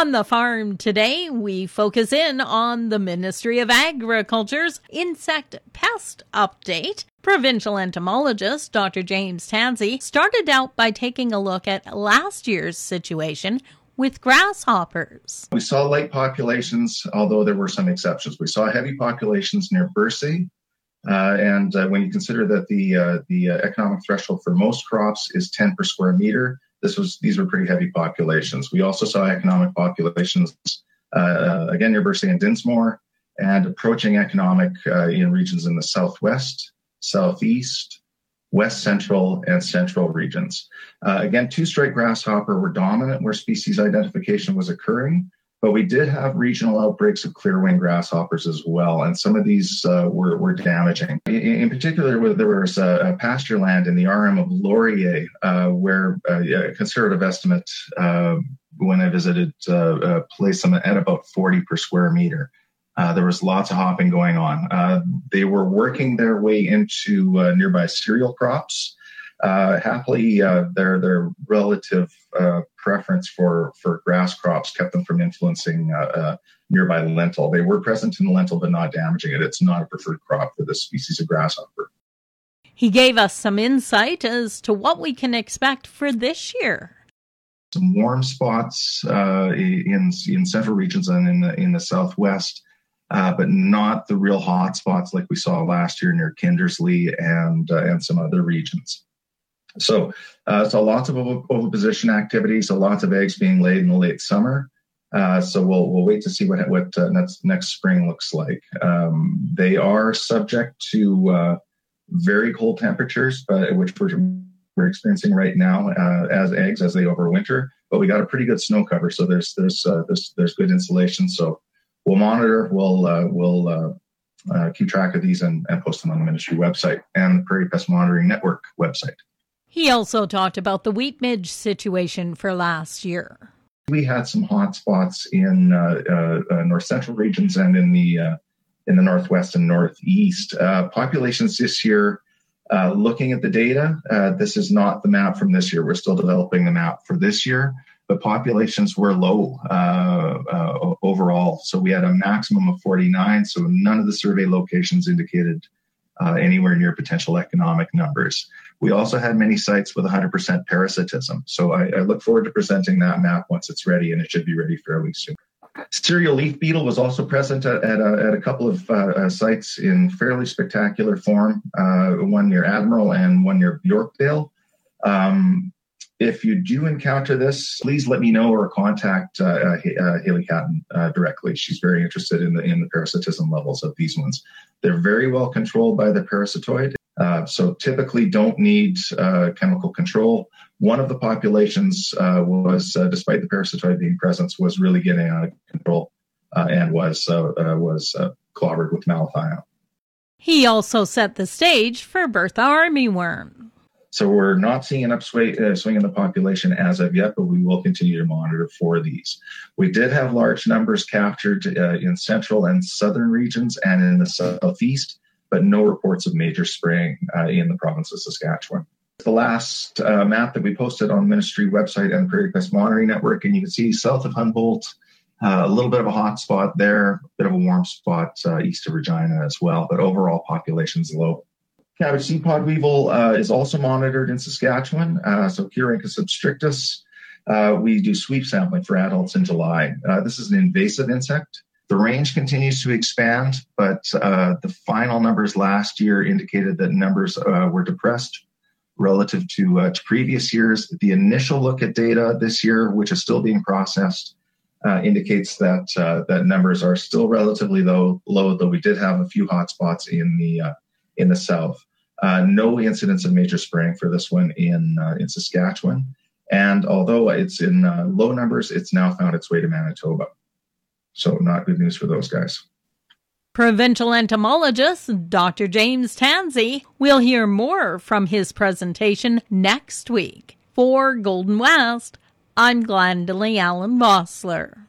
On the farm today, we focus in on the Ministry of Agriculture's insect pest update. Provincial entomologist Dr. James Tansey started out by taking a look at last year's situation with grasshoppers. We saw light populations, although there were some exceptions. We saw heavy populations near Bursey, uh, and uh, when you consider that the uh, the uh, economic threshold for most crops is 10 per square meter, this was these were pretty heavy populations. We also saw economic populations uh, again near Bursey and Dinsmore, and approaching economic uh, in regions in the southwest, southeast, west central, and central regions. Uh, again, two striped grasshopper were dominant where species identification was occurring. But we did have regional outbreaks of clear-wing grasshoppers as well, and some of these uh, were, were damaging. In, in, particular, there was a, pasture land in the RM of Laurier, uh, where uh, a conservative estimate uh, when I visited uh, uh, placed them at about 40 per square meter. there was lots of hopping going on. they were working their way into nearby cereal crops. Uh, happily, uh, their their relative uh, preference for for grass crops kept them from influencing uh, uh, nearby lentil. They were present in the lentil, but not damaging it. It's not a preferred crop for this species of grasshopper. He gave us some insight as to what we can expect for this year. Some warm spots uh, in in central regions and in the in the southwest. Uh, but not the real hot spots like we saw last year near Kindersley and uh, and some other regions. So, uh, so lots of oviposition activity. So lots of eggs being laid in the late summer. Uh, so we'll we'll wait to see what what uh, next next spring looks like. Um, they are subject to uh, very cold temperatures, but which we're, we're experiencing right now uh, as eggs as they overwinter. But we got a pretty good snow cover, so there's there's uh, there's, there's good insulation. So we'll monitor. We'll we'll keep track of these and, and post them on the ministry website and the Prairie Pest Monitoring Network website. He also talked about the wheat midge situation for last year. We had some hot spots in uh, uh, uh, north central regions and in the uh, in the northwest and northeast. Uh, populations this year, uh, looking at the data, this is not the map from this year. We're still developing the map for this year, but populations were low overall. So we had a maximum of 49. So none of the survey locations indicated uh, anywhere near potential economic numbers. We also had many sites with 100% parasitism. So I, I, look forward to presenting that map once it's ready, and it should be ready fairly soon. Cereal leaf beetle was also present at, at, a, at a, couple of uh, uh, sites in fairly spectacular form, uh, one near Admiral and one near Yorkdale. Um, if you do encounter this, please let me know or contact uh, uh, uh Haley Catton directly. She's very interested in the in the parasitism levels of these ones. They're very well controlled by the parasitoid, uh, so typically don't need uh, chemical control. One of the populations was, despite the parasitoid being present, was really getting out of control and was was clobbered with malathion. He also set the stage for Bertha armyworm. So we're not seeing an upswing uh, swing in the population as of yet, but we will continue to monitor for these. We did have large numbers captured uh, in central and southern regions and in the southeast, but no reports of major spraying uh, in the province of Saskatchewan. The last uh, map that we posted on ministry website and Prairie Pest Monitoring Network, and you can see south of Humboldt, uh, a little bit of a hot spot there, a bit of a warm spot uh, east of Regina as well, but overall population's low. Cabbage seed pod weevil uh, is also monitored in Saskatchewan. Uh, so Ceutorhynchus obstrictus. Uh, we do sweep sampling for adults in July. This is an invasive insect. The range continues to expand, but uh, the final numbers last year indicated that numbers uh, were depressed relative to, to, previous years. The initial look at data this year, which is still being processed, indicates that that numbers are still relatively low. Low, though we did have a few hotspots in the in the south. Uh, no incidents of major spraying for this one in uh, in Saskatchewan, and although it's in uh, low numbers, it's now found its way to Manitoba. So not good news for those guys. Provincial entomologist Dr. James Tansey. We'll hear more from his presentation next week. For Golden West, I'm Glendalee Allen Bossler.